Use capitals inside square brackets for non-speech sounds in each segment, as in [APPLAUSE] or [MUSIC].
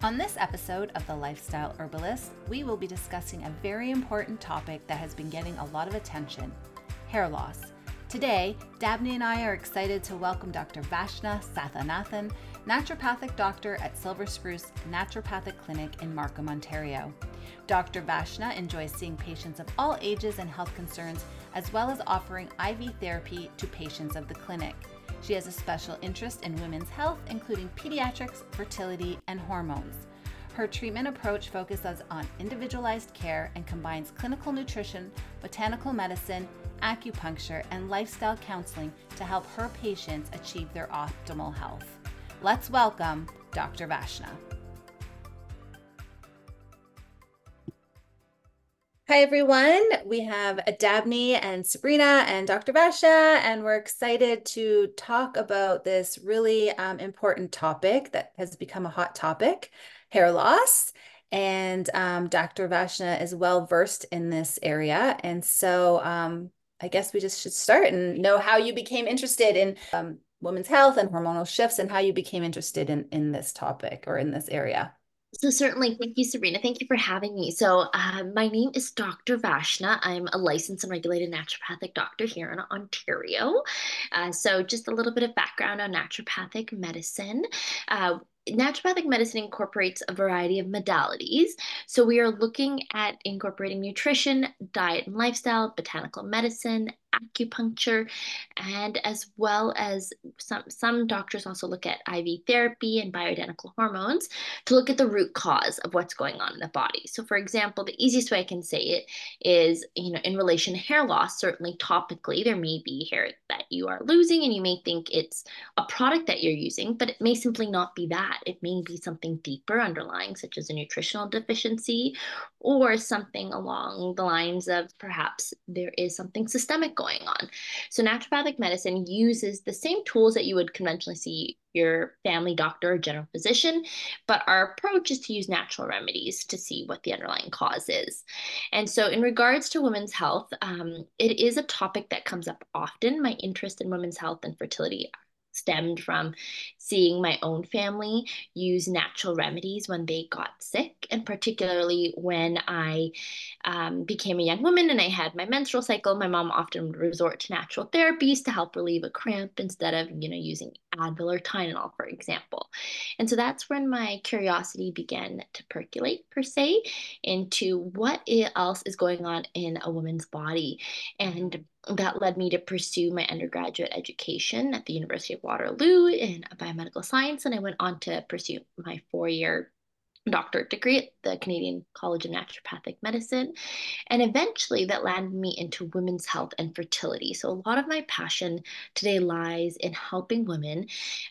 On this episode of The Lifestyle Herbalist, we will be discussing a very important topic that has been getting a lot of attention hair loss. Today, Dabney and I are excited to welcome Dr. Vaishna Sathananthan, naturopathic doctor at Silver Spruce Naturopathic Clinic in Markham, Ontario. Dr. Vaishna enjoys seeing patients of all ages and health concerns, as well as offering IV therapy to patients of the clinic. She has a special interest in women's health, including pediatrics, fertility, and hormones. Her treatment approach focuses on individualized care and combines clinical nutrition, botanical medicine, acupuncture, and lifestyle counseling to help her patients achieve their optimal health. Let's welcome Dr. Vaishna. Hi, everyone. We have Dabney and Sabrina and Dr. Vasha, and we're excited to talk about this really um, important topic that has become a hot topic hair loss. And um, Dr. Vaishna is well versed in this area. And so um, I guess we just should start and know how you became interested in um, women's health and hormonal shifts and how you became interested in, in this topic or in this area. So certainly, thank you, Serena. Thank you for having me. So uh, my name is Dr. Vaishna. I'm a licensed and regulated naturopathic doctor here in Ontario. Uh, so just a little bit of background on naturopathic medicine. Uh, naturopathic medicine incorporates a variety of modalities. So we are looking at incorporating nutrition, diet and lifestyle, botanical medicine, acupuncture, and as well as some, some doctors also look at IV therapy and bioidentical hormones to look at the root cause of what's going on in the body. So, for example, the easiest way I can say it is, you know, in relation to hair loss, certainly topically, there may be hair that you are losing, and you may think it's a product that you're using, but it may simply not be that. It may be something deeper underlying, such as a nutritional deficiency or something along the lines of perhaps there is something systemic going on. So, naturopathic medicine uses the same tools that you would conventionally see your family doctor or general physician, but our approach is to use natural remedies to see what the underlying cause is. And so, in regards to women's health, um, it is a topic that comes up often. My interest in women's health and fertility stemmed from seeing my own family use natural remedies when they got sick, and particularly when I um, became a young woman and I had my menstrual cycle. My mom often would resort to natural therapies to help relieve a cramp instead of, you know, using Advil or Tylenol, for example. And so that's when my curiosity began to percolate, per se, into what else is going on in a woman's body. And that led me to pursue my undergraduate education at the University of Waterloo in biomedical science. And I went on to pursue my four year doctorate degree at the Canadian College of Naturopathic Medicine. And eventually that landed me into women's health and fertility. So a lot of my passion today lies in helping women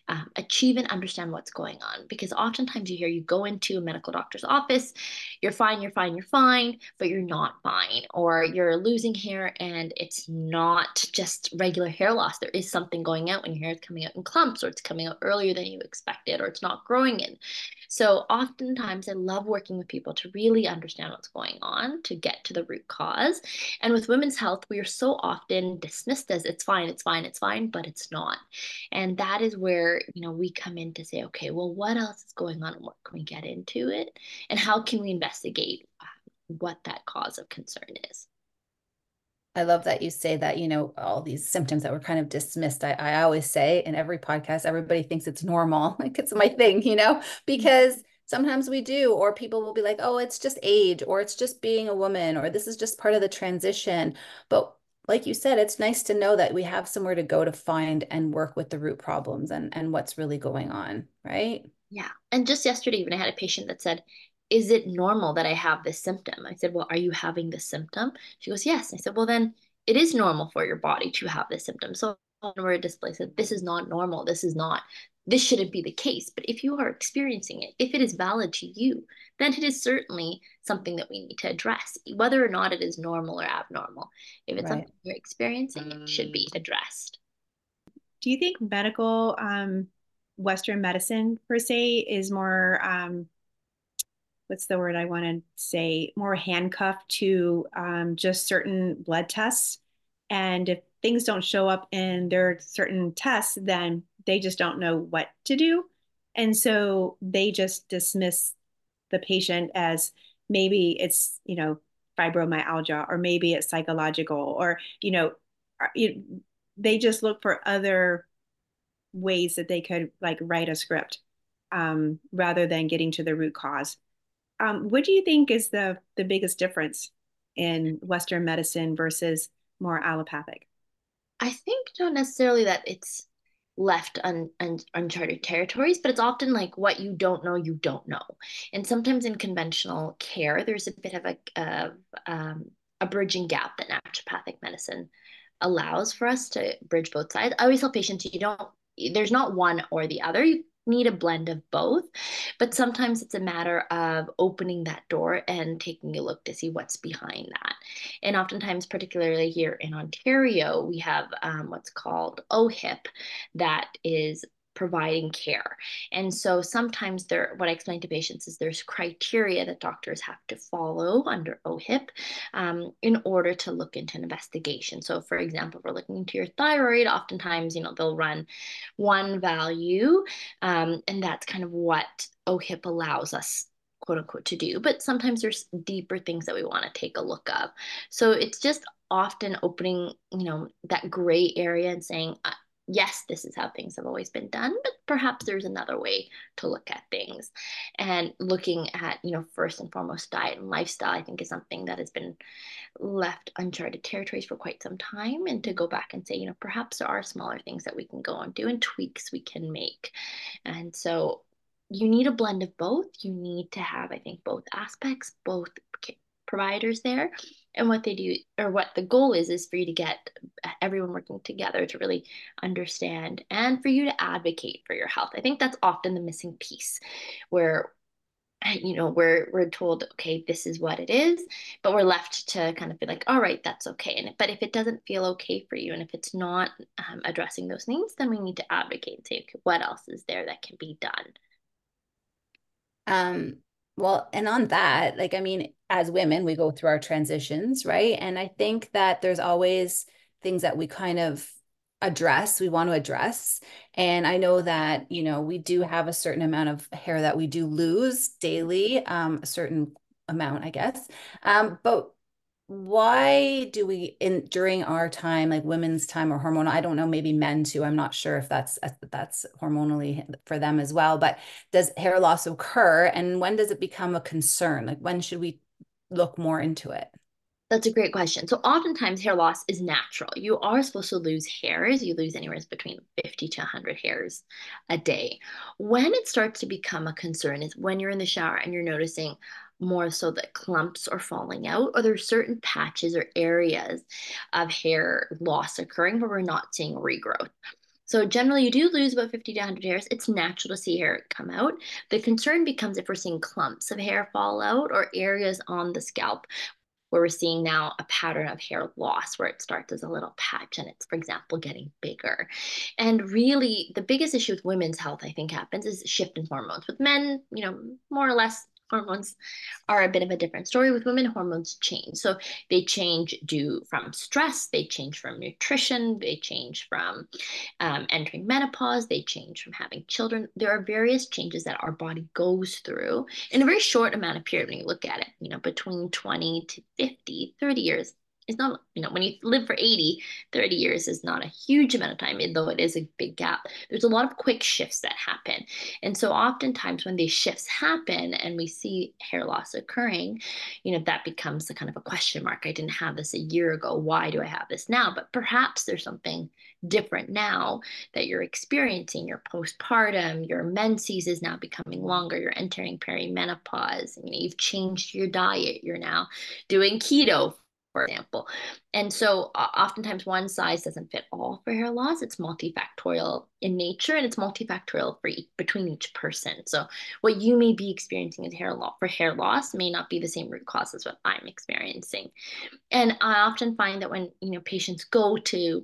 um, achieve and understand what's going on. Because oftentimes you hear you go into a medical doctor's office, you're fine, you're fine, you're fine, but you're not fine. Or you're losing hair and it's not just regular hair loss. There is something going out when your hair is coming out in clumps, or it's coming out earlier than you expected, or it's not growing in. So oftentimes I love working with people to really understand what's going on, to get to the root cause. And with women's health, we are so often dismissed as it's fine, it's fine, it's fine, but it's not. And that is where, you know, we come in to say, okay, well, what else is going on and what can we get into it? And how can we investigate uh, what that cause of concern is? I love that you say that, you know, all these symptoms that were kind of dismissed. I, I always say in every podcast, everybody thinks it's normal. [LAUGHS] Like it's my thing, you know, mm-hmm. because sometimes we do, or people will be like, oh, it's just age, or it's just being a woman, or this is just part of the transition. But like you said, it's nice to know that we have somewhere to go to find and work with the root problems and, and what's really going on, right? Yeah. And just yesterday, even I had a patient that said, is it normal that I have this symptom? I said, well, are you having this symptom? She goes, yes. I said, well, then it is normal for your body to have this symptom. So when we're displaced, this is not normal. This is not, this shouldn't be the case. But if you are experiencing it, if it is valid to you, then it is certainly something that we need to address, whether or not it is normal or abnormal. If it's right. something you're experiencing, it should be addressed. Do you think medical, um, Western medicine per se, is more um, what's the word I want to say, more handcuffed to um, just certain blood tests. And if things don't show up in their certain tests, then they just don't know what to do. And so they just dismiss the patient as maybe it's you know fibromyalgia or maybe it's psychological or you know they just look for other ways that they could like write a script um, rather than getting to the root cause. Um, what do you think is the the biggest difference in Western medicine versus more allopathic? I think not necessarily that it's left un, un, uncharted territories, but it's often like what you don't know, you don't know. And sometimes in conventional care, there's a bit of a, um, a bridging gap that naturopathic medicine allows for us to bridge both sides. I always tell patients you don't, there's not one or the other. You need a blend of both. But sometimes it's a matter of opening that door and taking a look to see what's behind that. And oftentimes, particularly here in Ontario, we have um, what's called OHIP that is providing care. And so sometimes there, what I explain to patients is there's criteria that doctors have to follow under OHIP um, in order to look into an investigation. So for example, if we're looking into your thyroid, oftentimes, you know, they'll run one value um, and that's kind of what OHIP allows us quote unquote to do but sometimes there's deeper things that we want to take a look of so it's just often opening you know that gray area and saying yes, this is how things have always been done, but perhaps there's another way to look at things. And looking at, you know, first and foremost, diet and lifestyle, I think is something that has been left uncharted territories for quite some time. And to go back and say, you know, perhaps there are smaller things that we can go and do and tweaks we can make. And so you need a blend of both. You need to have, I think, both aspects, both providers there and what they do or what the goal is is for you to get everyone working together to really understand and for you to advocate for your health. I think that's often the missing piece where [SIGHS] you know we're we're told okay this is what it is but we're left to kind of be like all right that's okay. And but if it doesn't feel okay for you and if it's not um, addressing those needs then we need to advocate and say okay what else is there that can be done? Um well, and on that, like, I mean, as women, we go through our transitions, right? And I think that there's always things that we kind of address, we want to address. And I know that, you know, we do have a certain amount of hair that we do lose daily, um, a certain amount, I guess. Um, but why do we in during our time like women's time or hormonal i don't know maybe men too i'm not sure if that's that's hormonally for them as well but does hair loss occur and when does it become a concern like when should we look more into it that's a great question. So, oftentimes, hair loss is natural. You are supposed to lose hairs. You lose anywhere between 50 to 100 hairs a day. When it starts to become a concern is when you're in the shower and you're noticing, more so that clumps are falling out, or there's certain patches or areas of hair loss occurring but we're not seeing regrowth. So generally, you do lose about 50 to 100 hairs. It's natural to see hair come out. The concern becomes if we're seeing clumps of hair fall out or areas on the scalp where we're seeing now a pattern of hair loss where it starts as a little patch and it's, for example, getting bigger. And really, the biggest issue with women's health, I think, happens is shift in hormones. With men, you know, more or less hormones are a bit of a different story with women. Hormones change. So they change due from stress they change from nutrition they change from um, entering menopause they change from having children. There are various changes that our body goes through in a very short amount of period when you look at it you know between 20 to 50 30 years it's not, you know, when you live for 80, 30 years is not a huge amount of time, though it is a big gap. There's a lot of quick shifts that happen. And so oftentimes when these shifts happen and we see hair loss occurring, you know, that becomes a kind of a question mark. I didn't have this a year ago. Why do I have this now? But perhaps there's something different now that you're experiencing. Your postpartum, your menses is now becoming longer. You're entering perimenopause. You know, you've changed your diet. You're now doing keto for example. And so uh, oftentimes one size doesn't fit all for hair loss. It's multifactorial in nature and it's multifactorial for each, between each person. So what you may be experiencing as hair loss for hair loss may not be the same root cause as what I'm experiencing. And I often find that when you know patients go to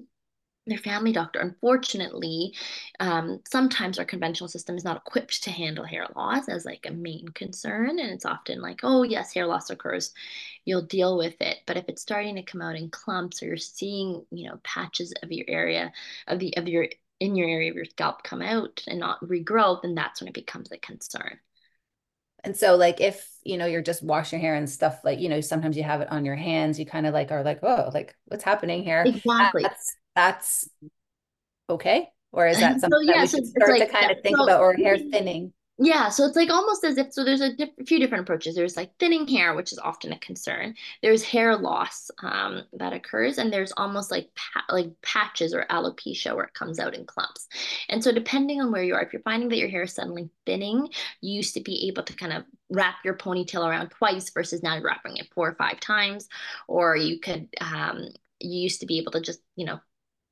their family doctor. Unfortunately, um, sometimes our conventional system is not equipped to handle hair loss as like a main concern, and it's often like, oh yes, hair loss occurs, you'll deal with it. But if it's starting to come out in clumps, or you're seeing, you know, patches of your area of the of your in your area of your scalp come out and not regrow, then that's when it becomes a concern. And so like if, you know, you're just washing your hair and stuff like, you know, sometimes you have it on your hands, you kind of like are like, oh, like what's happening here? Exactly. That's that's okay. Or is that [LAUGHS] something so, yeah, that we so should start like, to kind of think so, about or hair thinning? Yeah, so it's like almost as if so there's a diff few different approaches. There's like thinning hair, which is often a concern. There's hair loss um, that occurs, and there's almost like pa like patches or alopecia where it comes out in clumps. And so depending on where you are, if you're finding that your hair is suddenly thinning, you used to be able to kind of wrap your ponytail around twice versus now you're wrapping it four or five times, or you could um, you used to be able to just you know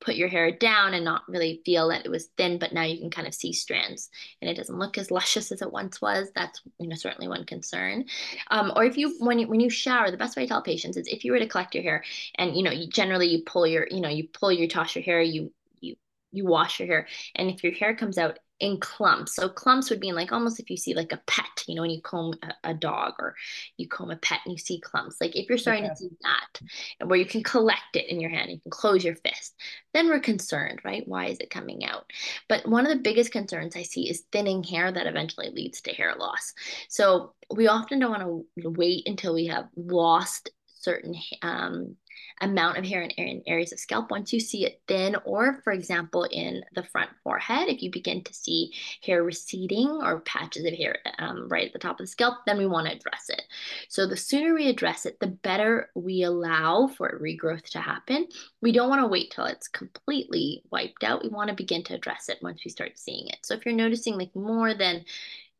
put your hair down and not really feel that it was thin, but now you can kind of see strands and it doesn't look as luscious as it once was. That's you know certainly one concern. Um, or if you when you when you shower, the best way to tell patients is if you were to collect your hair and you know you generally you pull your you know you pull your toss your hair you you you wash your hair and if your hair comes out in clumps. So clumps would mean like almost if you see like a pet, you know, when you comb a, a dog or you comb a pet and you see clumps. Like if you're starting to see that, where you can collect it in your hand, you can close your fist, then we're concerned, right? Why is it coming out? But one of the biggest concerns I see is thinning hair that eventually leads to hair loss. So we often don't want to wait until we have lost certain um, amount of hair in, areas of scalp. Once you see it thin, or for example, in the front forehead, if you begin to see hair receding or patches of hair um, right at the top of the scalp, then we want to address it. So the sooner we address it, the better we allow for regrowth to happen. We don't want to wait till it's completely wiped out. We want to begin to address it once we start seeing it. So if you're noticing like more than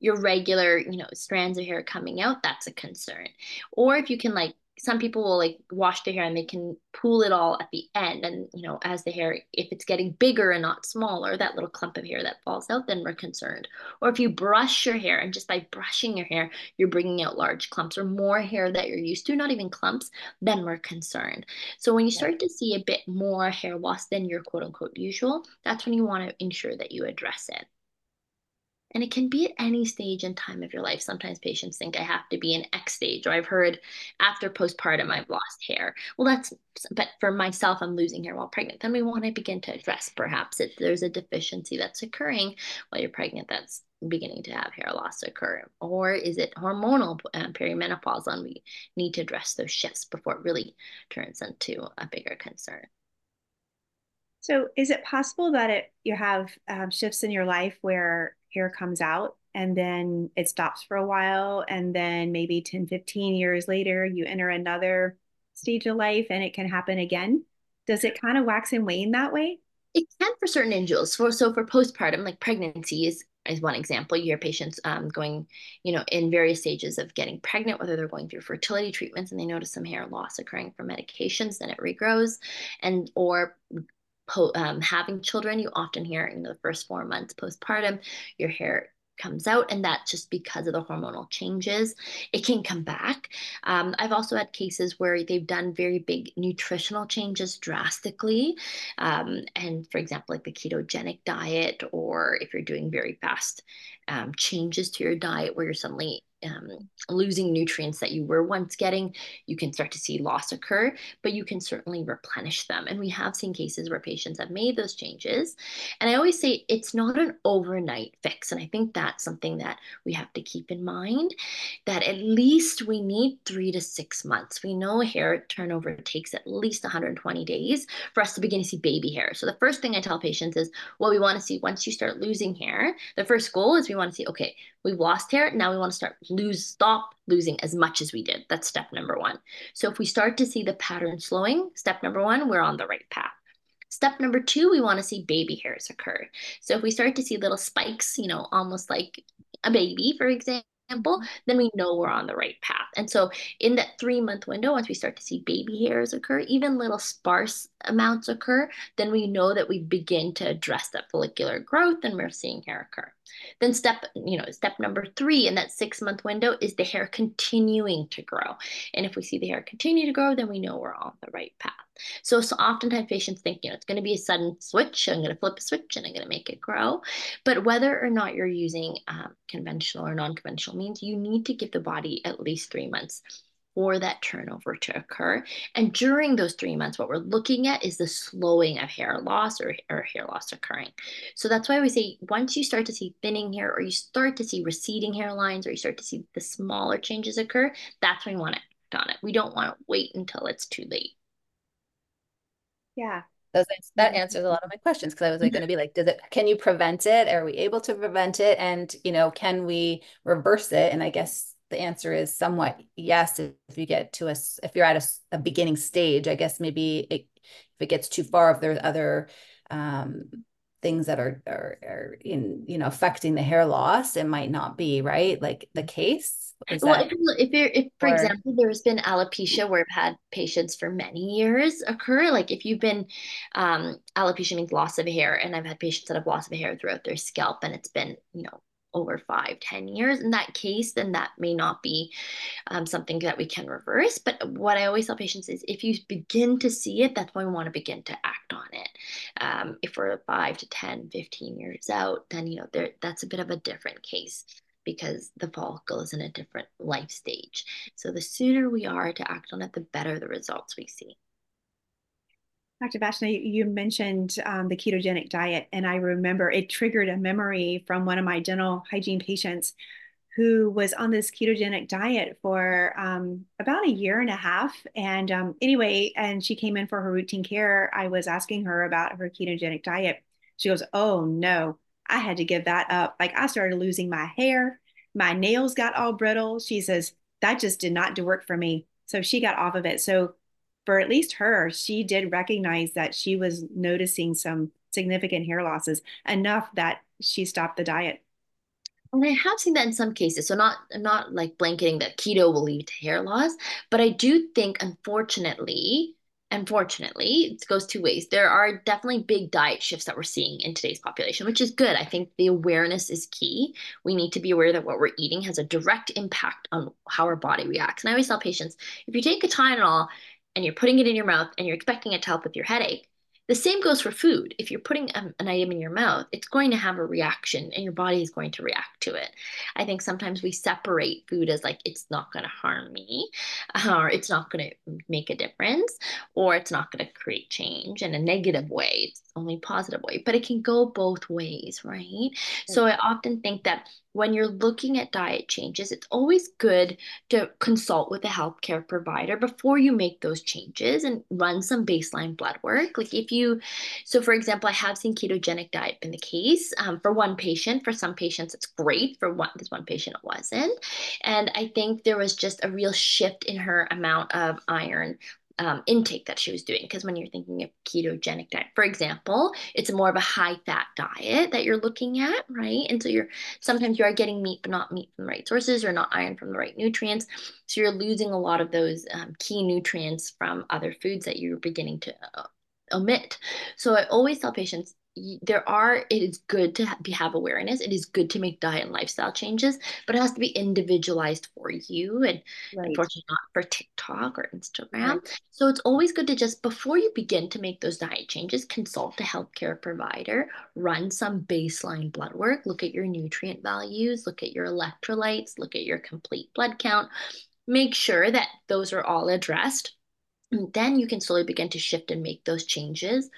your regular, you know, strands of hair coming out, that's a concern. Or if you can like some people will like wash their hair and they can pull it all at the end. And you know as the hair if it's getting bigger and not smaller that little clump of hair that falls out then we're concerned. Or if you brush your hair and just by brushing your hair you're bringing out large clumps or more hair that you're used to not even clumps then we're concerned. So when you start to see a bit more hair loss than your quote unquote usual that's when you want to ensure that you address it and it can be at any stage and time of your life. Sometimes patients think I have to be in X stage, or I've heard after postpartum I've lost hair. Well, that's, but for myself, I'm losing hair while pregnant. Then we want to begin to address perhaps if there's a deficiency that's occurring while you're pregnant that's beginning to have hair loss occur. Or is it hormonal um, perimenopause? And we need to address those shifts before it really turns into a bigger concern. So, is it possible that it you have um, shifts in your life where hair comes out and then it stops for a while and then maybe 10 15 years later you enter another stage of life and it can happen again. Does it kind of wax and wane that way? It can for certain individuals. For so for postpartum like pregnancy is is one example. You hear patients um, going you know in various stages of getting pregnant whether they're going through fertility treatments and they notice some hair loss occurring from medications then it regrows and or po- um, having children, you often hear in the first four months postpartum, your hair comes out, and that's just because of the hormonal changes. It can come back. Um, I've also had cases where they've done very big nutritional changes drastically. Um, and for example, like the ketogenic diet, or if you're doing very fast um, changes to your diet where you're suddenly um, losing nutrients that you were once getting, you can start to see loss occur, but you can certainly replenish them. And we have seen cases where patients have made those changes. And I always say it's not an overnight fix. And I think that's something that we have to keep in mind that at least we need three to six months. We know hair turnover takes at least 120 days for us to begin to see baby hair. So the first thing I tell patients is what we want to see once you start losing hair, the first goal is we want to see, okay, we've lost hair. Now we want to start lose, stop losing as much as we did. That's step number one. So if we start to see the pattern slowing, step number one, we're on the right path. Step number two, we want to see baby hairs occur. So if we start to see little spikes, you know, almost like a baby, for example, then we know we're on the right path. And so in that three month window, once we start to see baby hairs occur, even little sparse amounts occur, then we know that we begin to address that follicular growth and we're seeing hair occur. Then step, you know, step number three in that six month window is the hair continuing to grow. And if we see the hair continue to grow, then we know we're on the right path. So, so oftentimes patients think, you know, it's going to be a sudden switch. I'm going to flip a switch and I'm going to make it grow. But whether or not you're using um, conventional or non-conventional means, you need to give the body at least three months for that turnover to occur. And during those three months, what we're looking at is the slowing of hair loss or, or hair loss occurring. So that's why we say once you start to see thinning hair or you start to see receding hairlines or you start to see the smaller changes occur, that's when we want to act on it. We don't want to wait until it's too late. Yeah. Those, that answers a lot of my questions because I was like going [LAUGHS] to be like, does it, can you prevent it? Are we able to prevent it? And, you know, can we reverse it? And I guess the answer is somewhat yes if you get to a if you're at a, a beginning stage i guess maybe it, if it gets too far if there's other um, things that are, are, are in you know affecting the hair loss it might not be right like the case is well, that, if, if you're, if for or, example, there's been alopecia where I've had patients for many years occur. Like if you've been, um, alopecia means loss of hair, and I've had patients that have loss of hair throughout their scalp, and it's been, you know, over five, ten years in that case, then that may not be um, something that we can reverse. But what I always tell patients is if you begin to see it, that's when we want to begin to act on it. Um, if we're five to 10, 15 years out, then, you know, there, that's a bit of a different case because the follicle is in a different life stage. So the sooner we are to act on it, the better the results we see. Dr. Vaishna, you mentioned um, the ketogenic diet, and I remember it triggered a memory from one of my dental hygiene patients who was on this ketogenic diet for um, about a year and a half. And um, anyway, and she came in for her routine care. I was asking her about her ketogenic diet. She goes, Oh no, I had to give that up. Like I started losing my hair, my nails got all brittle. She says, That just did not do work for me. So she got off of it. So for at least her, she did recognize that she was noticing some significant hair losses enough that she stopped the diet. And I have seen that in some cases. So not not like blanketing that keto will lead to hair loss, but I do think unfortunately unfortunately, it goes two ways. There are definitely big diet shifts that we're seeing in today's population, which is good. I think the awareness is key. We need to be aware that what we're eating has a direct impact on how our body reacts. And I always tell patients if you take a Tylenol and you're putting it in your mouth and you're expecting it to help with your headache, the same goes for food. If you're putting a, an item in your mouth, it's going to have a reaction and your body is going to react to it. I think sometimes we separate food as like, it's not going to harm me, [LAUGHS] or it's not going to make a difference, or it's not going to create change in a negative way. It's only positive way, but it can go both ways, right? So mm. I often think that when you're looking at diet changes, it's always good to consult with a healthcare provider before you make those changes and run some baseline blood work. Like if you, so for example, I have seen ketogenic diet in the case um, for one patient. For some patients, it's great. For one, this one patient, it wasn't. And I think there was just a real shift in her amount of iron um, intake that she was doing. Because when you're thinking of ketogenic diet, for example, it's more of a high fat diet that you're looking at, right? And so you're sometimes you are getting meat, but not meat from the right sources or not iron from the right nutrients. So you're losing a lot of those um, key nutrients from other foods that you're beginning to uh, omit. So I always tell patients there are it is good to have awareness. It is good to make diet and lifestyle changes but it has to be individualized for you and right. unfortunately not for tiktok or instagram. Right. so it's always good to just before you begin to make those diet changes consult a healthcare provider run some baseline blood work look at your nutrient values look at your electrolytes look at your complete blood count. Make sure that those are all addressed. And then you can slowly begin to shift and make those changes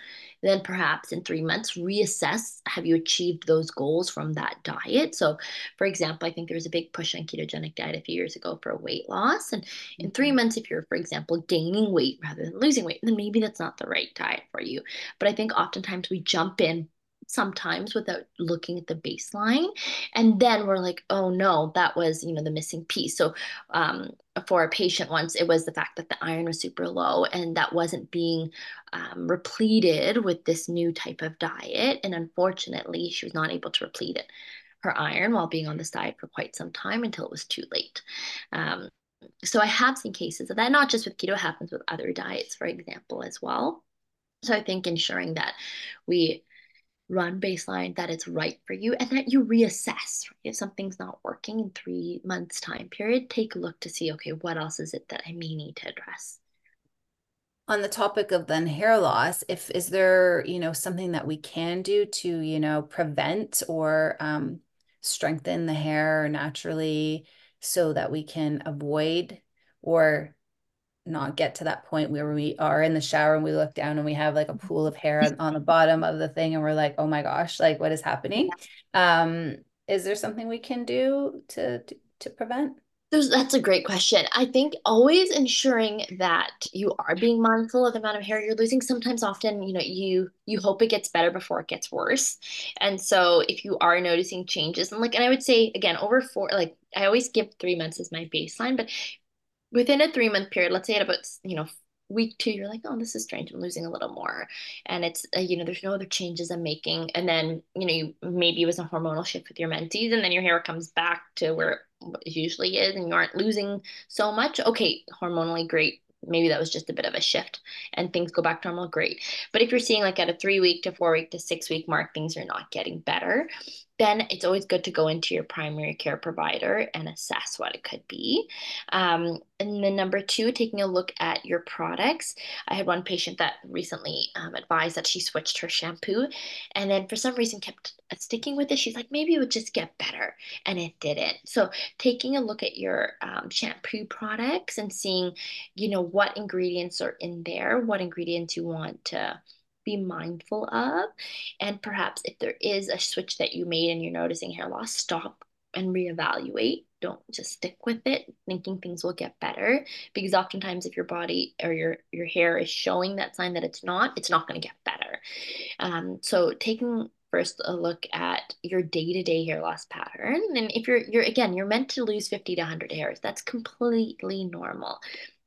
then perhaps in three months reassess have you achieved those goals from that diet so for example i think there was a big push on ketogenic diet a few years ago for weight loss and in three mm-hmm. months if you're for example gaining weight rather than losing weight then maybe that's not the right diet for you but i think oftentimes we jump in sometimes without looking at the baseline. And then we're like oh no that was you know the missing piece. So um, for a patient once it was the fact that the iron was super low and that wasn't being um, repleted with this new type of diet. And unfortunately she was not able to replete it her iron while being on this diet for quite some time until it was too late. Um, so i have seen cases of that not just with keto happens with other diets for example as well. So i think ensuring that we run baseline that it's right for you and that you reassess if something's not working in three months time period take a look to see okay what else is it that i may need to address? On the topic of then hair loss if is there you know something that we can do to you know prevent or um, strengthen the hair naturally so that we can avoid or not get to that point where we are in the shower and we look down and we have like a pool of hair on, on the bottom of the thing and we're like oh my gosh like what is happening um is there something we can do to to, to prevent that's a great question. I think always ensuring that you are being mindful of the amount of hair you're losing. Sometimes often, you know, you you hope it gets better before it gets worse. And so if you are noticing changes and like and I would say again over four like I always give 3 months as my baseline, but within a 3 month period, let's say at about, you know, week two you're like oh this is strange. I'm losing a little more. And it's uh, you know there's no other changes i'm making. And then you know you, maybe it was a hormonal shift with your menses and then your hair comes back to where it usually is and you aren't losing so much. Okay hormonally great. Maybe that was just a bit of a shift and things go back to normal. Great. But if you're seeing like at a three week to four week to six week mark things are not getting better then it's always good to go into your primary care provider and assess what it could be. Um, and then number two, taking a look at your products. I had one patient that recently um, advised that she switched her shampoo and then for some reason kept sticking with it. She's like, maybe it would just get better. And it didn't. So taking a look at your um, shampoo products and seeing, you know, what ingredients are in there, what ingredients you want to be mindful of. And perhaps if there is a switch that you made and you're noticing hair loss, stop and reevaluate. Don't just stick with it thinking things will get better because oftentimes if your body or your your hair is showing that sign that it's not, it's not going to get better. Um, so taking first a look at your day-to-day hair loss pattern and if you're you're again you're meant to lose 50 to 100 hairs that's completely normal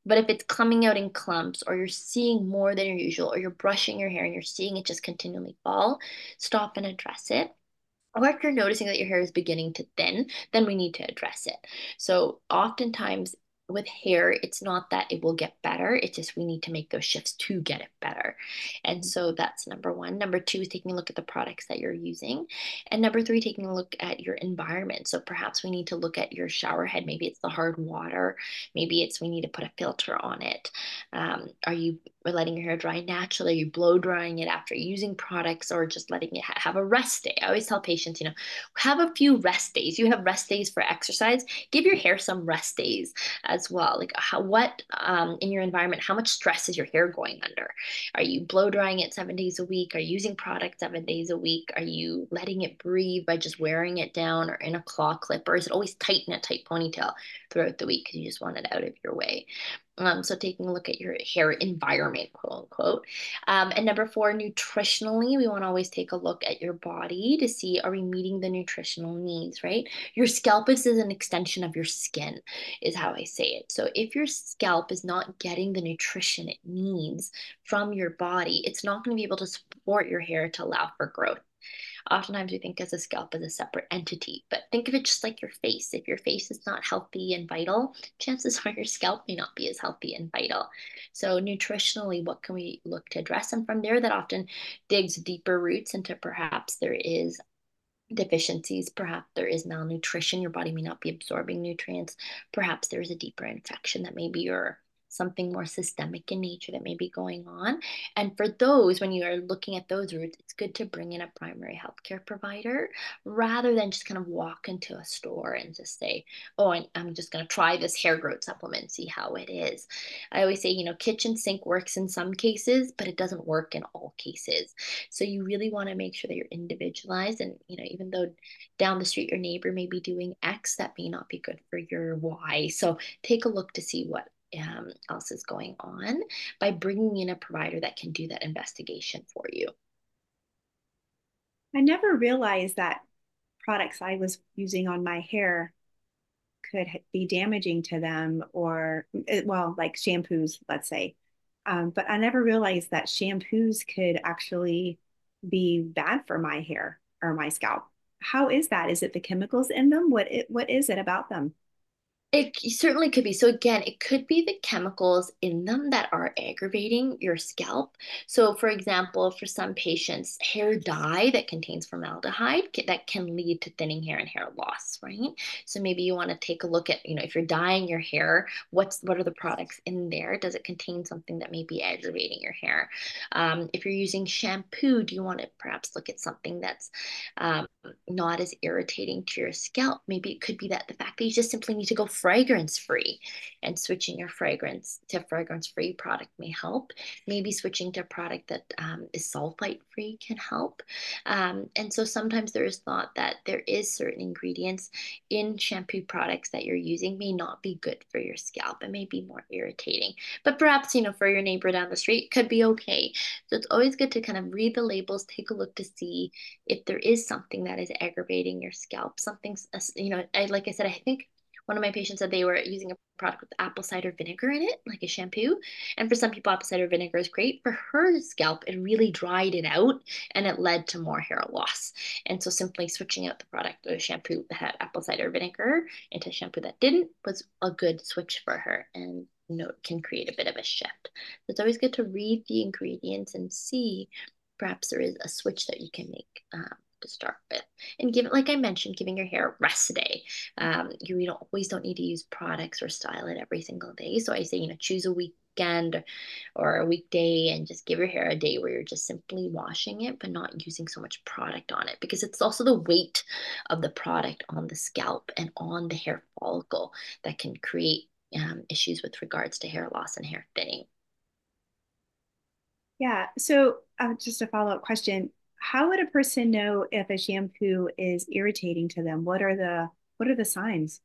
but if it's coming out in clumps or you're seeing more than your usual or you're brushing your hair and you're seeing it just continually fall, stop and address it. Or if you're noticing that your hair is beginning to thin, then we need to address it. So oftentimes with hair, it's not that it will get better. It's just we need to make those shifts to get it better. And so that's number one. Number two is taking a look at the products that you're using. And number three, taking a look at your environment. So perhaps we need to look at your shower head. Maybe it's the hard water. Maybe it's we need to put a filter on it. Um, are you letting your hair dry naturally? Are you blow drying it after using products or just letting it ha- have a rest day? I always tell patients, you know, have a few rest days. You have rest days for exercise. Give your hair some rest days as well. Like how what um, in your environment, how much stress is your hair going under? Are you blow drying it seven days a week? Are you using product seven days a week? Are you letting it breathe by just wearing it down or in a claw clip? Or is it always tight in a tight ponytail throughout the week because you just want it out of your way? Um, so taking a look at your hair environment, quote unquote. Um, and number four, nutritionally, we want to always take a look at your body to see are we meeting the nutritional needs, right? Your scalp is an extension of your skin, is how I say it. So if your scalp is not getting the nutrition it needs from your body, it's not going to be able to support your hair to allow for growth oftentimes we think as a scalp as a separate entity, but think of it just like your face. If your face is not healthy and vital, chances [LAUGHS] are your scalp may not be as healthy and vital. So nutritionally, what can we look to address? And from there, that often digs deeper roots into perhaps there is deficiencies. Perhaps there is malnutrition. Your body may not be absorbing nutrients. Perhaps there's a deeper infection that maybe you're something more systemic in nature that may be going on. And for those, when you are looking at those roots, it's good to bring in a primary healthcare provider rather than just kind of walk into a store and just say, oh, I'm just going to try this hair growth supplement, see how it is. I always say, you know, kitchen sink works in some cases, but it doesn't work in all cases. So you really want to make sure that you're individualized. And, you know, even though down the street your neighbor may be doing X, that may not be good for your Y. So take a look to see what um, else is going on by bringing in a provider that can do that investigation for you. I never realized that products I was using on my hair could be damaging to them or eh, well like shampoos let's say. Um, but i never realized that shampoos could actually be bad for my hair or my scalp. How is that? Is it the chemicals in them? What it, what is it about them it certainly could be. So, again, it could be the chemicals in them that are aggravating your scalp. So, for example, for some patients, hair dye that contains formaldehyde that can lead to thinning hair and hair loss, right? So, maybe you want to take a look at, you know, if you're dyeing your hair, what's what are the products in there? Does it contain something that may be aggravating your hair? Um, if you're using shampoo, do you want to perhaps look at something that's um, not as irritating to your scalp? Maybe it could be that the fact that you just simply need to go fragrance free. And switching your fragrance to fragrance free product may help. Maybe switching to a product that um, is sulfite free can help. Um, and so sometimes there is thought that there is certain ingredients in shampoo products that you're using may not be good for your scalp. It may be more irritating. But perhaps, you know, for your neighbor down the street could be okay. So it's always good to kind of read the labels, take a look to see if there is something that is aggravating your scalp. Something's, you know, I, like I said, I think one of my patients said they were using a product with apple cider vinegar in it, like a shampoo. And for some people, apple cider vinegar is great. For her scalp, it really dried it out and it led to more hair loss. And so simply switching out the product or shampoo that had apple cider vinegar into shampoo that didn't was a good switch for her. And know, can create a bit of a shift. It's always good to read the ingredients and see perhaps there is a switch that you can make um, to start with. And give it, like I mentioned, giving your hair a rest day. Um, you, you don't always don't need to use products or style it every single day. So I say, you know, choose a weekend or a weekday and just give your hair a day where you're just simply washing it, but not using so much product on it because it's also the weight of the product on the scalp and on the hair follicle that can create um, issues with regards to hair loss and hair thinning. Yeah. So, uh, just a follow up question: How would a person know if a shampoo is irritating to them? What are the what are the signs?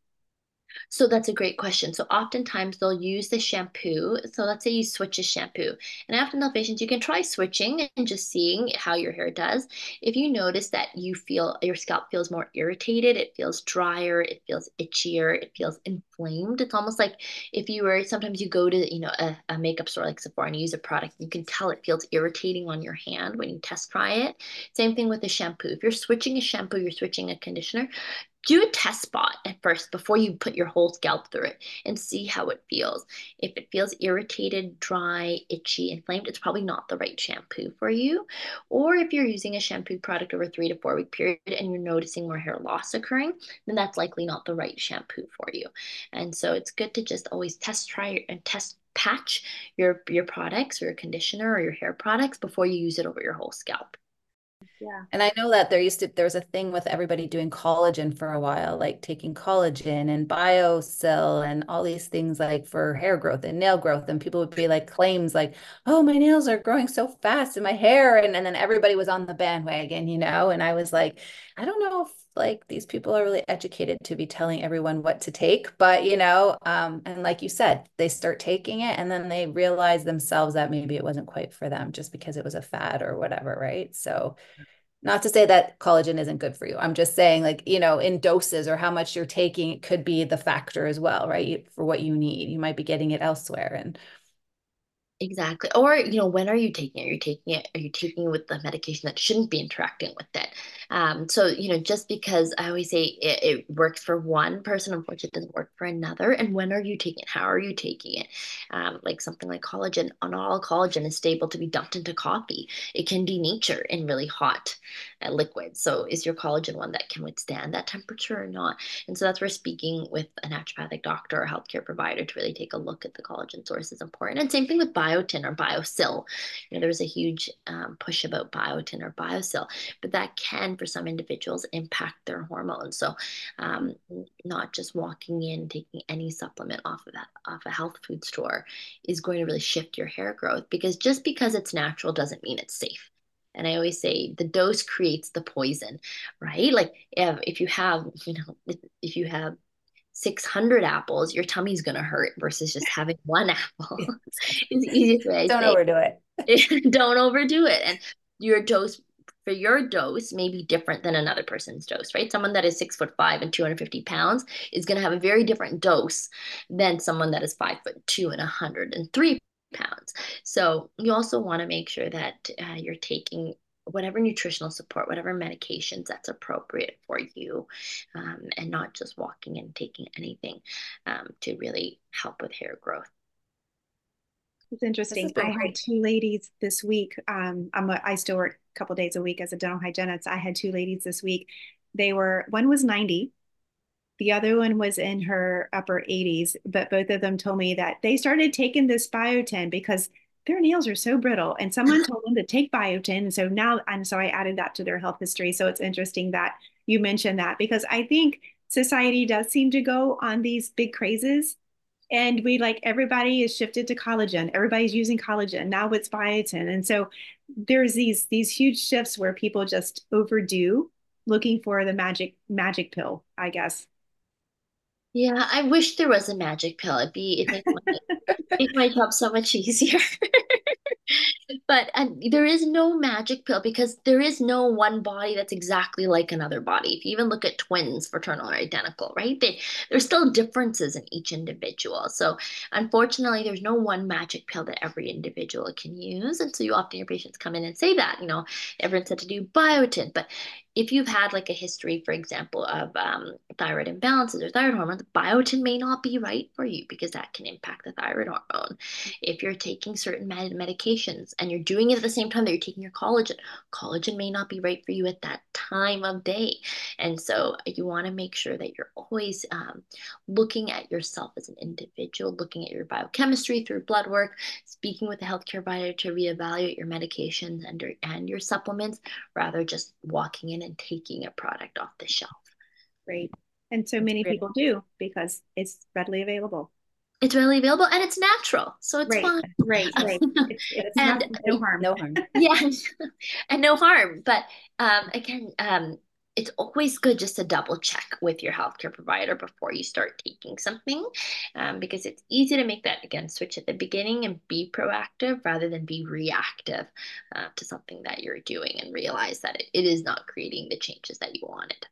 So that's a great question. So oftentimes they'll use the shampoo. So let's say you switch a shampoo. And I often tell patients you can try switching and just seeing how your hair does. If you notice that you feel your scalp feels more irritated, it feels drier, it feels itchier, it feels inflamed. It's almost like if you were sometimes you go to, you know, a, a makeup store like Sephora and you use a product, you can tell it feels irritating on your hand when you test try it. Same thing with a shampoo. If you're switching a shampoo, you're switching a conditioner, do a test spot at first before you put your whole scalp through it and see how it feels. If it feels irritated, dry, itchy, inflamed, it's probably not the right shampoo for you. Or if you're using a shampoo product over three to four week period and you're noticing more hair loss occurring, then that's likely not the right shampoo for you. And so it's good to just always test, try, and test patch your your products or your conditioner or your hair products before you use it over your whole scalp. Yeah. And I know that there used to there was a thing with everybody doing collagen for a while, like taking collagen and BioSil and all these things like for hair growth and nail growth. And people would be like claims like, oh, my nails are growing so fast in my hair. And, and then everybody was on the bandwagon, you know. And I was like, I don't know if like these people are really educated to be telling everyone what to take but you know um and like you said they start taking it and then they realize themselves that maybe it wasn't quite for them just because it was a fad or whatever right so not to say that collagen isn't good for you i'm just saying like you know in doses or how much you're taking it could be the factor as well right for what you need you might be getting it elsewhere and Exactly. Or, you know, when are you taking it? Are you taking it? Are you taking it with the medication that shouldn't be interacting with it? Um, so, you know, just because I always say it, it works for one person, unfortunately, doesn't work for another. And when are you taking it? How are you taking it? Um, like something like collagen, not all collagen is stable to be dumped into coffee. It can denature in really hot uh, liquids. So, is your collagen one that can withstand that temperature or not? And so that's where speaking with a naturopathic doctor or healthcare provider to really take a look at the collagen source is important. And same thing with biotin or biosil. You know, there's a huge um, push about biotin or biosil, but that can, for some individuals, impact their hormones. So, um, not just walking in taking any supplement off of that off a health food store is going to really shift your hair growth because just because it's natural doesn't mean it's safe. And I always say the dose creates the poison, right? Like if, if you have, you know, if, if you have 600 apples, your tummy's going to hurt versus just having [LAUGHS] one apple. [LAUGHS] it's the easiest way. I Don't say. overdo it. [LAUGHS] Don't overdo it. And your dose for your dose may be different than another person's dose, right? Someone that is six foot five and 250 pounds is going to have a very different dose than someone that is five foot two and 103 pounds. So you also want to make sure that uh, you're taking whatever nutritional support, whatever medications that's appropriate for you, um, and not just walking and taking anything um, to really help with hair growth. It's interesting. I had two ladies this week. Um, I'm a, I still work a couple days a week as a dental hygienist. I had two ladies this week. They were one was 90, the other one was in her upper 80s, but both of them told me that they started taking this biotin because their nails are so brittle and someone [LAUGHS] told them to take biotin and so now and so i added that to their health history so it's interesting that you mentioned that because i think society does seem to go on these big crazes. And we like everybody is shifted to collagen. Everybody's using collagen. Now it's biotin. And so there's these these huge shifts where people just overdo looking for the magic magic pill, I guess. Yeah, I wish there was a magic pill. It'd be it make my, [LAUGHS] make my job so much easier. [LAUGHS] But and there is no magic pill because there is no one body that's exactly like another body. If you even look at twins, fraternal or identical, right? They, there's still differences in each individual. So unfortunately, there's no one magic pill that every individual can use. And so you often your patients come in and say that, you know, everyone said to do biotin, but if you've had like a history, for example, of um, thyroid imbalances or thyroid hormones, biotin may not be right for you because that can impact the thyroid hormone. If you're taking certain med- medications and you're doing it at the same time that you're taking your collagen, collagen may not be right for you at that time of day. And so you want to make sure that you're always um, looking at yourself as an individual, looking at your biochemistry through blood work, speaking with a healthcare provider to reevaluate your medications and, and your supplements rather just walking in and taking a product off the shelf. Right. And so many people do because it's readily available. It's readily available and it's natural. So it's right. fine. [LAUGHS] Right, right. [LAUGHS] It's, it's and not, no harm. No [LAUGHS] harm. Yeah. and no harm. But um, again, um, it's always good just to double check with your healthcare provider before you start taking something um, because it's easy to make that again switch at the beginning and be proactive rather than be reactive uh, to something that you're doing and realize that it, it is not creating the changes that you wanted.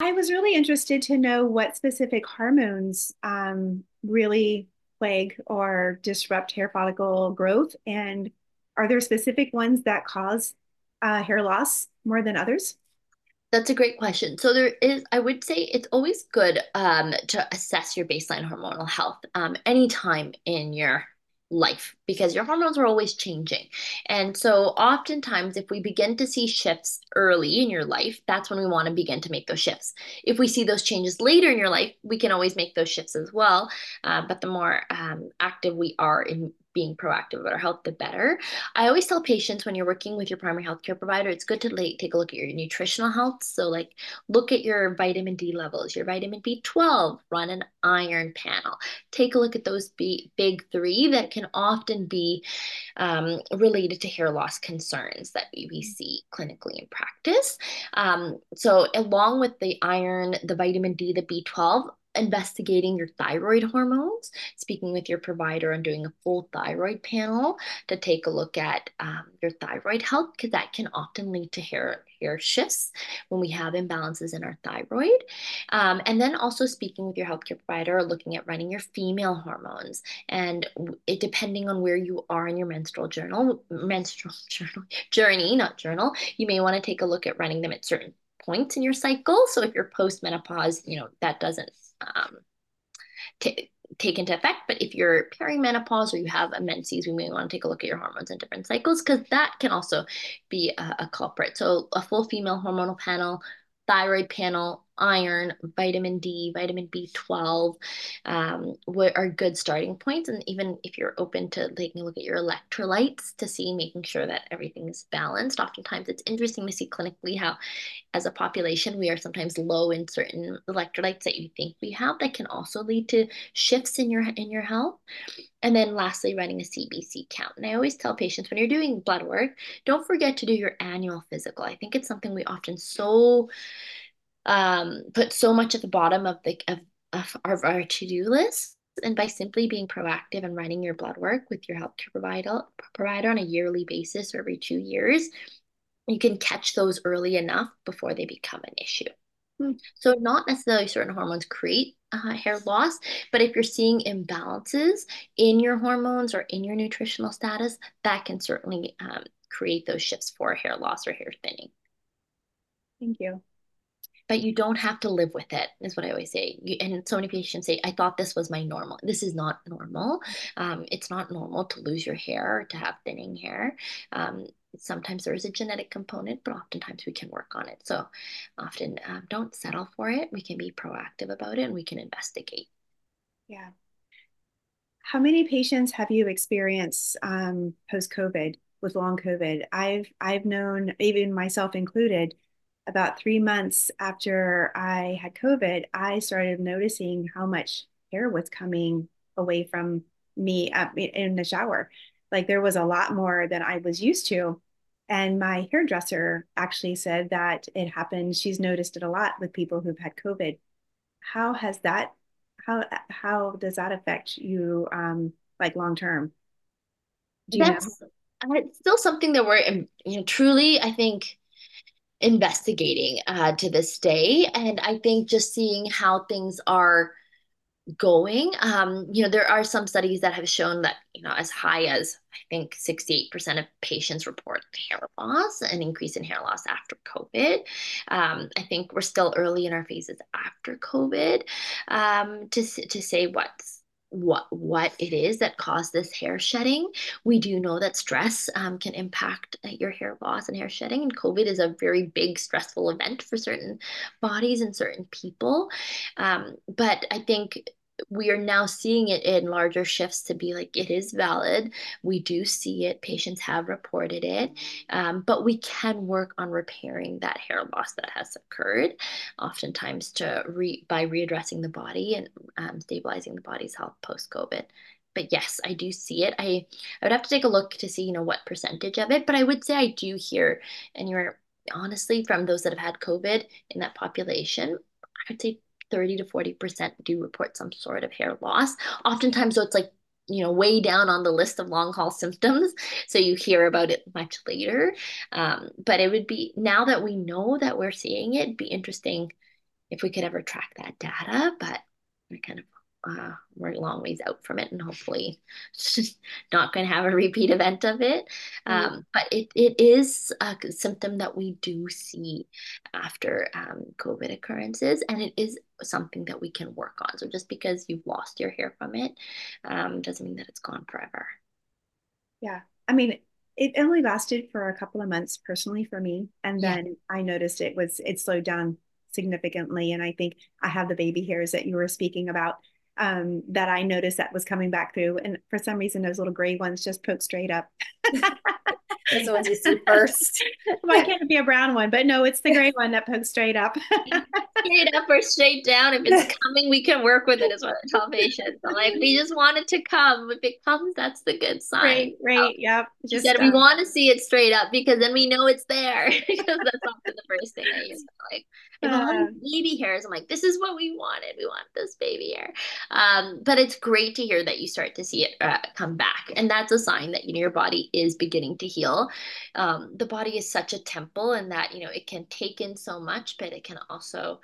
I was really interested to know what specific hormones um, really plague or disrupt hair follicle growth. And are there specific ones that cause uh, hair loss more than others? That's a great question. So there is, I would say it's always good um, to assess your baseline hormonal health um, anytime in your life because your hormones are always changing. And so oftentimes if we begin to see shifts early in your life, that's when we want to begin to make those shifts. If we see those changes later in your life, we can always make those shifts as well. Uh, but the more um, active we are in being proactive about our health, the better. I always tell patients when you're working with your primary healthcare provider, it's good to like, take a look at your nutritional health. So, like, look at your vitamin D levels, your vitamin B12, run an iron panel. Take a look at those B- big three that can often be um, related to hair loss concerns that we, we see clinically in practice. Um, so, along with the iron, the vitamin D, the B12, investigating your thyroid hormones, speaking with your provider and doing a full thyroid panel to take a look at um, your thyroid health, because that can often lead to hair hair shifts when we have imbalances in our thyroid. Um, and then also speaking with your healthcare provider, looking at running your female hormones, and it, depending on where you are in your menstrual journal, menstrual [LAUGHS] journal journey, not journal, you may want to take a look at running them at certain points in your cycle. So if you're post menopause, you know that doesn't um, t- take into effect. But if you're perimenopause or you have a menses, we may want to take a look at your hormones in different cycles because that can also be a, a culprit. So a full female hormonal panel, thyroid panel, iron, vitamin D, vitamin B12 um, are good starting points. And even if you're open to taking a look at your electrolytes to see, making sure that everything is balanced, oftentimes it's interesting to see clinically how, as a population, we are sometimes low in certain electrolytes that you think we have that can also lead to shifts in your in your health. And then lastly, running a CBC count. And I always tell patients when you're doing blood work, don't forget to do your annual physical. I think it's something we often so um, put so much at the bottom of the of, of our, our to-do list. And by simply being proactive and running your blood work with your healthcare provider provider on a yearly basis or every two years you can catch those early enough before they become an issue. Hmm. so not necessarily certain hormones create uh, hair loss but if you're seeing imbalances in your hormones or in your nutritional status that can certainly um, create those shifts for hair loss or hair thinning. Thank you but you don't have to live with it is what i always say. You, and so many patients say i thought this was my normal. This is not normal. Um, it's not normal to lose your hair or to have thinning hair. Um, sometimes there is a genetic component but oftentimes we can work on it. So often um, don't settle for it. We can be proactive about it and we can investigate. Yeah. How many patients have you experienced um, post covid with long covid? I've i've known even myself included about three months after I had COVID, I started noticing how much hair was coming away from me up in the shower. Like there was a lot more than I was used to. And my hairdresser actually said that it happened. She's noticed it a lot with people who've had COVID. How has that, how, how does that affect you, um, like long term? That's, know? It's still something that we're, um, you know, truly, I think, investigating uh, to this day. And I think just seeing how things are going. Um, you know, there are some studies that have shown that, you know, as high as I think 68% of patients report hair loss, an increase in hair loss after COVID. Um, I think we're still early in our phases after COVID um, to, to say what's what what it is that caused this hair shedding. We do know that stress um, can impact uh, your hair loss and hair shedding, and COVID is a very big stressful event for certain bodies and certain people. Um, but I think we are now seeing it in larger shifts to be like it is valid. We do see it. Patients have reported it. Um, but we can work on repairing that hair loss that has occurred oftentimes to re by readdressing the body and um, stabilizing the body's health post covid but yes i do see it. I, I would have to take a look to see you know what percentage of it but i would say i do hear and you're honestly from those that have had covid in that population i would say 30 to 40% do report some sort of hair loss. Oftentimes, so it's like, you know, way down on the list of long haul [LAUGHS] symptoms. So you hear about it much later. Um, but it would be now that we know that we're seeing it, be interesting if we could ever track that data. But we're kind of uh, we're a long ways out from it and hopefully [LAUGHS] not going to have a repeat event of it. Mm-hmm. Um, but it, it is a symptom that we do see after um, COVID occurrences, and it is something that we can work on. So just because you've lost your hair from it um, doesn't mean that it's gone forever. Yeah. I mean, it only lasted for a couple of months personally for me. And then yeah. I noticed it was, it slowed down significantly. And I think I have the baby hairs that you were speaking about um, that I noticed that was coming back through. And for some reason, those little gray ones just poke straight up. [LAUGHS] Those the ones you see first. [LAUGHS] Why can't it be a brown one? But no, it's the gray one that pokes straight up. [LAUGHS] straight up or straight down. If it's coming, we can work with it, is what I tell patients. I'm like, we just want it to come. If it comes, that's the good sign. Right, right. yep. Just said we want to see it straight up because then we know it's there. [LAUGHS] because that's often the first thing I use. Like, if uh, baby hairs, I'm like, this is what we wanted. We want this baby hair. Um, but it's great to hear that you start to see it uh, come back. And that's a sign that, you know, your body is beginning to heal. Um, the body is such a temple and that, you know, it can take in so much, but it can also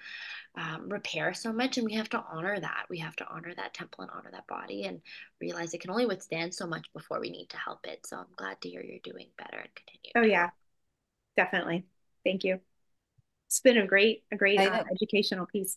um, repair so much. And we have to honor that. We have to honor that temple and honor that body and realize it can only withstand so much before we need to help it. So I'm glad to hear you're doing better and continue. Oh, yeah, definitely. Thank you it's been a great, a great uh, educational piece.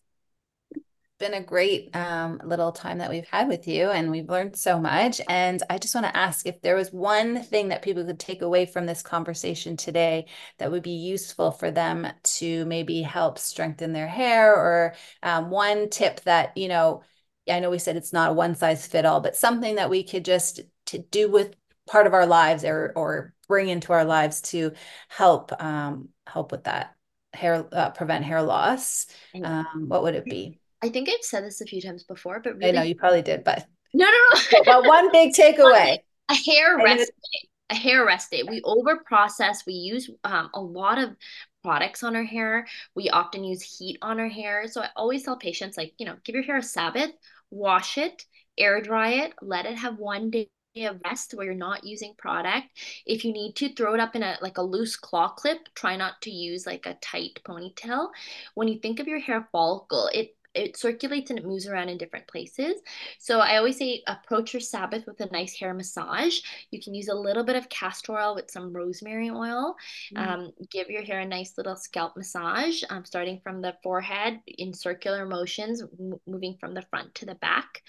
Been a great um, little time that we've had with you, and we've learned so much. And I just want to ask if there was one thing that people could take away from this conversation today that would be useful for them to maybe help strengthen their hair, or um, one tip that you know. I know we said it's not a one size fit all, but something that we could just to do with part of our lives or or bring into our lives to help um, help with that hair uh, prevent hair loss, um, what would it be? I think I've said this a few times before, but really, I know you probably did, but no, no, no. [LAUGHS] but one big [LAUGHS] takeaway: a hair rest day. A hair rest day. We over process. We use um, a lot of products on our hair. We often use heat on our hair. So I always tell patients, like, you know, give your hair a Sabbath, wash it, air dry it, let it have one day of rest where you're not using product. If you need to throw it up in a like a loose claw clip, try not to use like a tight ponytail. When you think of your hair follicle, it it circulates and it moves around in different places. So I always say approach your Sabbath with a nice hair massage. You can use a little bit of castor oil with some rosemary oil. Mm. Um, give your hair a nice little scalp massage, um, starting from the forehead in circular motions, moving from the front to the back.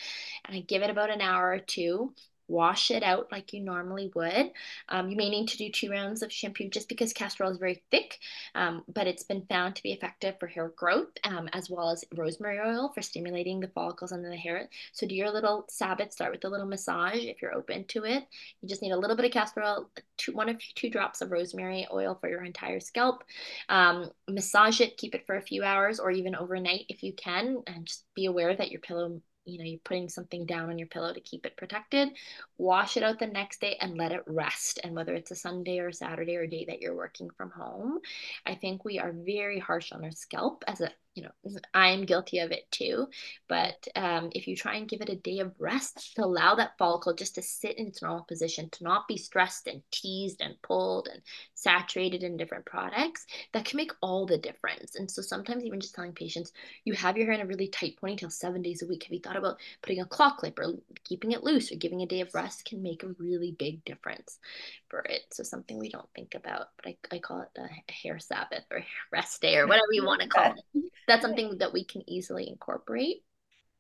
And I give it about an hour or two wash it out like you normally would. Um, you may need to do two rounds of shampoo just because castor oil is very thick, um, but it's been found to be effective for hair growth um, as well as rosemary oil for stimulating the follicles under the hair. So do your little sabbat, start with a little massage if you're open to it. You just need a little bit of castor oil, two, one of two drops of rosemary oil for your entire scalp. Um, massage it, keep it for a few hours or even overnight if you can, and just be aware that your pillow you know, you're putting something down on your pillow to keep it protected. Wash it out the next day and let it rest. And whether it's a Sunday or Saturday or day that you're working from home, I think we are very harsh on our scalp as a you know, I'm guilty of it too. But um, if you try and give it a day of rest to allow that follicle just to sit in its normal position, to not be stressed and teased and pulled and saturated in different products, that can make all the difference. And so sometimes even just telling patients, you have your hair in a really tight ponytail seven days a week. Have you thought about putting a claw clip or keeping it loose or giving a day of rest can make a really big difference for it. So something we don't think about, but I, I call it a hair Sabbath or [LAUGHS] rest day or whatever you want to call [LAUGHS] it that's something that we can easily incorporate.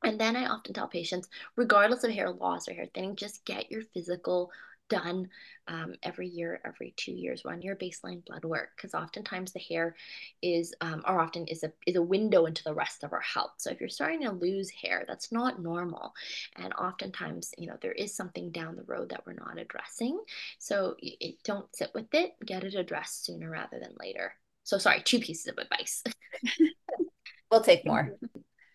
And then I often tell patients, regardless of hair loss or hair thinning, just get your physical done um, every year, every two years. Run your baseline blood work because oftentimes the hair is, um, or often is a is a window into the rest of our health. So if you're starting to lose hair, that's not normal, and oftentimes you know there is something down the road that we're not addressing. So it, don't sit with it. Get it addressed sooner rather than later. So sorry, two pieces of advice. [LAUGHS] We'll take more.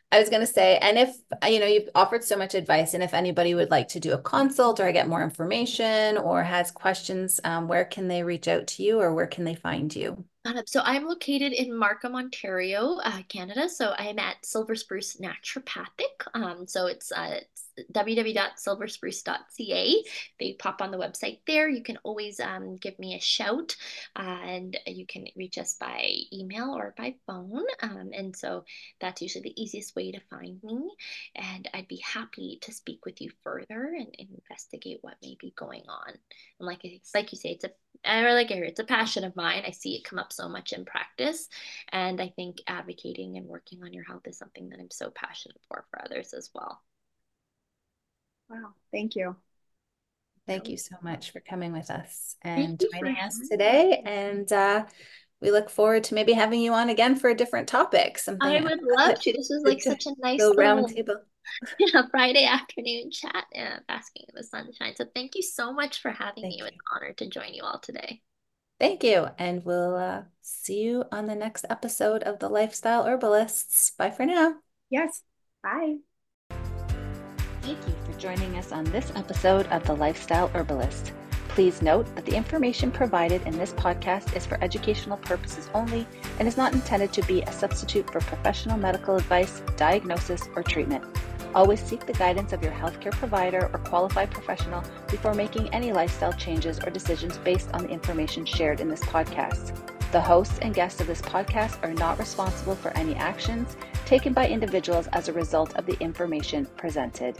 I was going to say, and if, you know, you've offered so much advice, and if anybody would like to do a consult or get more information or has questions, um, where can they reach out to you or where can they find you? So I'm located in Markham, Ontario, uh, Canada. So I'm at Silver Spruce Naturopathic. Um, so it's, uh, it's www.silverspruce.ca. They pop on the website there. You can always um, give me a shout and you can reach us by email or by phone. Um, and so that's usually the easiest way to find me. And I'd be happy to speak with you further and, and investigate what may be going on. And like, like you say, it's a I really like It's a passion of mine. I see it come up so much in practice. And I think advocating and working on your health is something that I'm so passionate for for others as well. Wow. Thank you. Thank you so much for coming with us and joining us today. And uh, we look forward to maybe having you on again for a different topic. Something I would love to. This was like [LAUGHS] such a nice little round table. [LAUGHS] Yeah, Friday afternoon chat, yeah, basking in the sunshine. So thank you so much for having thank me. You. It was an honor to join you all today. Thank you. And we'll uh, see you on the next episode of The Lifestyle Herbalists. Bye for now. Yes. Bye. Thank you for joining us on this episode of The Lifestyle Herbalist. Please note that the information provided in this podcast is for educational purposes only and is not intended to be a substitute for professional medical advice, diagnosis, or treatment. Always seek the guidance of your healthcare provider or qualified professional before making any lifestyle changes or decisions based on the information shared in this podcast. The hosts and guests of this podcast are not responsible for any actions taken by individuals as a result of the information presented.